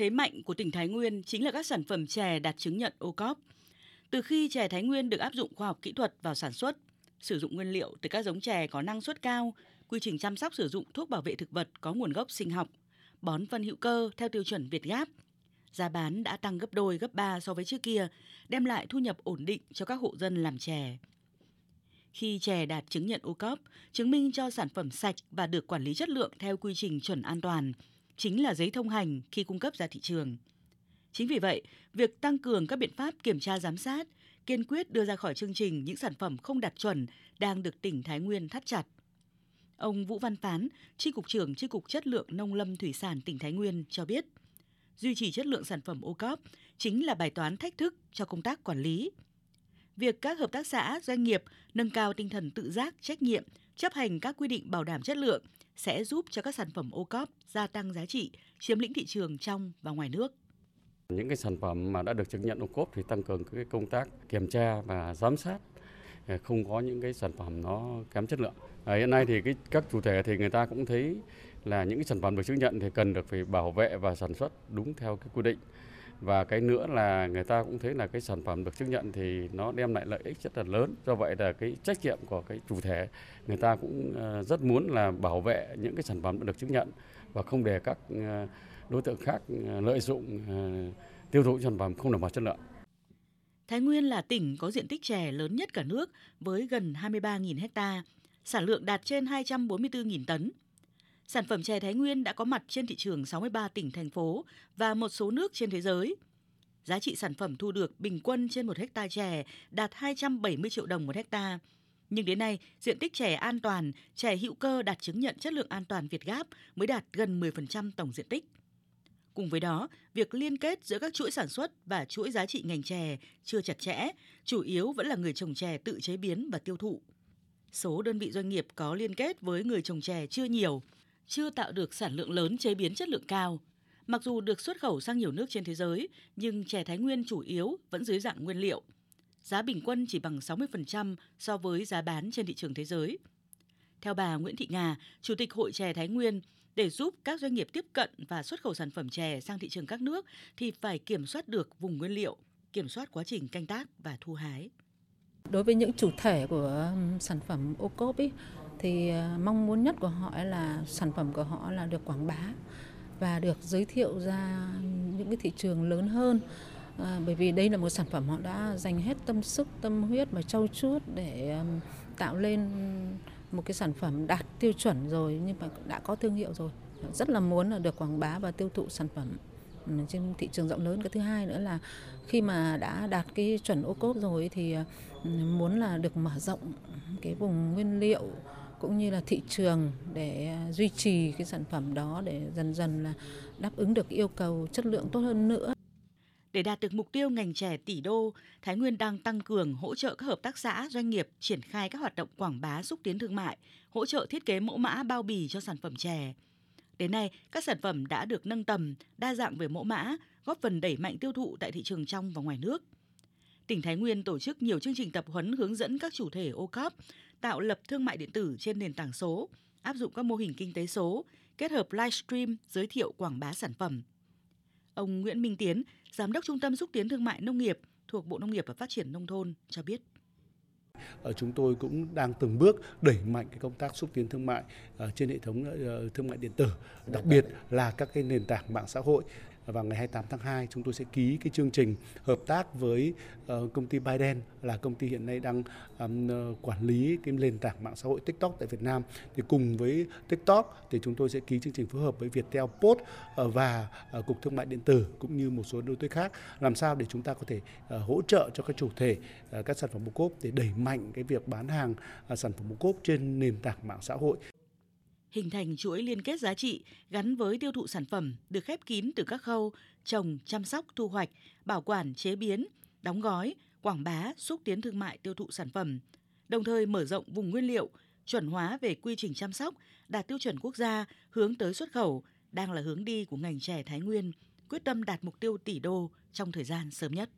Thế mạnh của tỉnh Thái Nguyên chính là các sản phẩm chè đạt chứng nhận OCOP. Từ khi chè Thái Nguyên được áp dụng khoa học kỹ thuật vào sản xuất, sử dụng nguyên liệu từ các giống chè có năng suất cao, quy trình chăm sóc sử dụng thuốc bảo vệ thực vật có nguồn gốc sinh học, bón phân hữu cơ theo tiêu chuẩn Việt Gáp. Giá bán đã tăng gấp đôi gấp ba so với trước kia, đem lại thu nhập ổn định cho các hộ dân làm chè. Khi chè đạt chứng nhận OCOP, chứng minh cho sản phẩm sạch và được quản lý chất lượng theo quy trình chuẩn an toàn, chính là giấy thông hành khi cung cấp ra thị trường. Chính vì vậy, việc tăng cường các biện pháp kiểm tra giám sát, kiên quyết đưa ra khỏi chương trình những sản phẩm không đạt chuẩn đang được tỉnh Thái Nguyên thắt chặt. Ông Vũ Văn Phán, Tri Cục trưởng Tri Cục Chất lượng Nông lâm Thủy sản tỉnh Thái Nguyên cho biết, duy trì chất lượng sản phẩm ô cóp chính là bài toán thách thức cho công tác quản lý. Việc các hợp tác xã, doanh nghiệp nâng cao tinh thần tự giác, trách nhiệm, chấp hành các quy định bảo đảm chất lượng sẽ giúp cho các sản phẩm ô cóp gia tăng giá trị, chiếm lĩnh thị trường trong và ngoài nước. Những cái sản phẩm mà đã được chứng nhận ô cốp thì tăng cường cái công tác kiểm tra và giám sát à, không có những cái sản phẩm nó kém chất lượng. À, hiện nay thì cái các chủ thể thì người ta cũng thấy là những cái sản phẩm được chứng nhận thì cần được phải bảo vệ và sản xuất đúng theo cái quy định và cái nữa là người ta cũng thấy là cái sản phẩm được chứng nhận thì nó đem lại lợi ích rất là lớn do vậy là cái trách nhiệm của cái chủ thể người ta cũng ờ, rất muốn là bảo vệ những cái sản phẩm đã được chứng nhận và không để các ờ, đối tượng khác ờ, lợi dụng tiêu thụ sản phẩm không đảm bảo chất lượng. Thái Nguyên là tỉnh có diện tích chè lớn nhất cả nước với gần 23.000 ha, sản lượng đạt trên 244.000 tấn. Sản phẩm chè Thái Nguyên đã có mặt trên thị trường 63 tỉnh, thành phố và một số nước trên thế giới. Giá trị sản phẩm thu được bình quân trên một hecta chè đạt 270 triệu đồng một hecta. Nhưng đến nay, diện tích chè an toàn, chè hữu cơ đạt chứng nhận chất lượng an toàn Việt Gáp mới đạt gần 10% tổng diện tích. Cùng với đó, việc liên kết giữa các chuỗi sản xuất và chuỗi giá trị ngành chè chưa chặt chẽ, chủ yếu vẫn là người trồng chè tự chế biến và tiêu thụ. Số đơn vị doanh nghiệp có liên kết với người trồng chè chưa nhiều, chưa tạo được sản lượng lớn chế biến chất lượng cao. Mặc dù được xuất khẩu sang nhiều nước trên thế giới, nhưng chè Thái Nguyên chủ yếu vẫn dưới dạng nguyên liệu. Giá bình quân chỉ bằng 60% so với giá bán trên thị trường thế giới. Theo bà Nguyễn Thị Nga, Chủ tịch Hội chè Thái Nguyên, để giúp các doanh nghiệp tiếp cận và xuất khẩu sản phẩm chè sang thị trường các nước thì phải kiểm soát được vùng nguyên liệu, kiểm soát quá trình canh tác và thu hái. Đối với những chủ thể của sản phẩm ô cốp ý, thì ờ, mong muốn nhất của họ là sản phẩm của họ là được quảng bá và được giới thiệu ra những cái thị trường lớn hơn. À, bởi vì đây là một sản phẩm họ đã dành hết tâm sức tâm huyết và trau chuốt để um, tạo lên một cái sản phẩm đạt tiêu chuẩn rồi nhưng mà đã có thương hiệu rồi. Rất là muốn là được quảng bá và tiêu thụ sản phẩm ừ, trên thị trường rộng lớn. Cái thứ hai nữa là khi mà đã đạt cái chuẩn ô cốp rồi thì ờ, ừ, muốn là được mở rộng cái vùng nguyên liệu cũng như là thị trường để à, duy trì cái sản phẩm đó để dần dần là đáp ứng được yêu cầu chất lượng tốt hơn nữa. Để đạt được mục tiêu ngành trẻ tỷ đô, Thái Nguyên đang tăng cường hỗ trợ các hợp tác xã, doanh nghiệp triển khai các hoạt động quảng bá xúc tiến thương mại, hỗ trợ thiết kế mẫu mã bao bì cho sản phẩm chè. Đến nay, các sản phẩm đã được nâng tầm, đa dạng về mẫu mã, góp phần đẩy mạnh tiêu thụ tại thị trường trong và ngoài nước. Tỉnh Thái Nguyên tổ chức nhiều chương trình tập huấn hướng dẫn các chủ thể ô cóp tạo lập thương mại điện tử trên nền tảng số, áp dụng các mô hình kinh tế số, kết hợp livestream giới thiệu quảng bá sản phẩm. Ông Nguyễn Minh Tiến, Giám đốc Trung tâm Xúc tiến Thương mại Nông nghiệp thuộc Bộ Nông nghiệp và Phát triển Nông thôn cho biết. Ở chúng tôi cũng đang từng bước đẩy mạnh cái công tác xúc tiến thương mại ờ, trên hệ thống ờ, thương mại điện tử, đặc biệt là các cái nền tảng mạng xã hội vào ngày 28 tháng 2 chúng tôi sẽ ký cái chương trình hợp tác với ờ, công ty Biden là công ty hiện nay đang ờ, quản lý cái nền tảng mạng xã hội TikTok tại Việt Nam. Thì cùng với TikTok thì chúng tôi sẽ ký chương trình phối hợp với Viettel Post ờ, và cục thương mại điện tử cũng như một số đối tác khác làm sao để chúng ta có thể hỗ trợ cho các chủ thể các sản phẩm ô cốp để đẩy mạnh cái việc bán hàng sản phẩm ô cốp trên nền tảng mạng xã hội hình thành chuỗi liên kết giá trị gắn với tiêu thụ sản phẩm được khép kín từ các khâu trồng, chăm sóc, thu hoạch, bảo quản, chế biến, đóng gói, quảng bá, xúc tiến thương mại tiêu thụ sản phẩm, đồng thời mở rộng vùng nguyên liệu, chuẩn hóa về quy trình chăm sóc, đạt tiêu chuẩn quốc gia, hướng tới xuất khẩu, đang là hướng đi của ngành trẻ Thái Nguyên, quyết tâm đạt mục tiêu tỷ đô trong thời gian sớm nhất.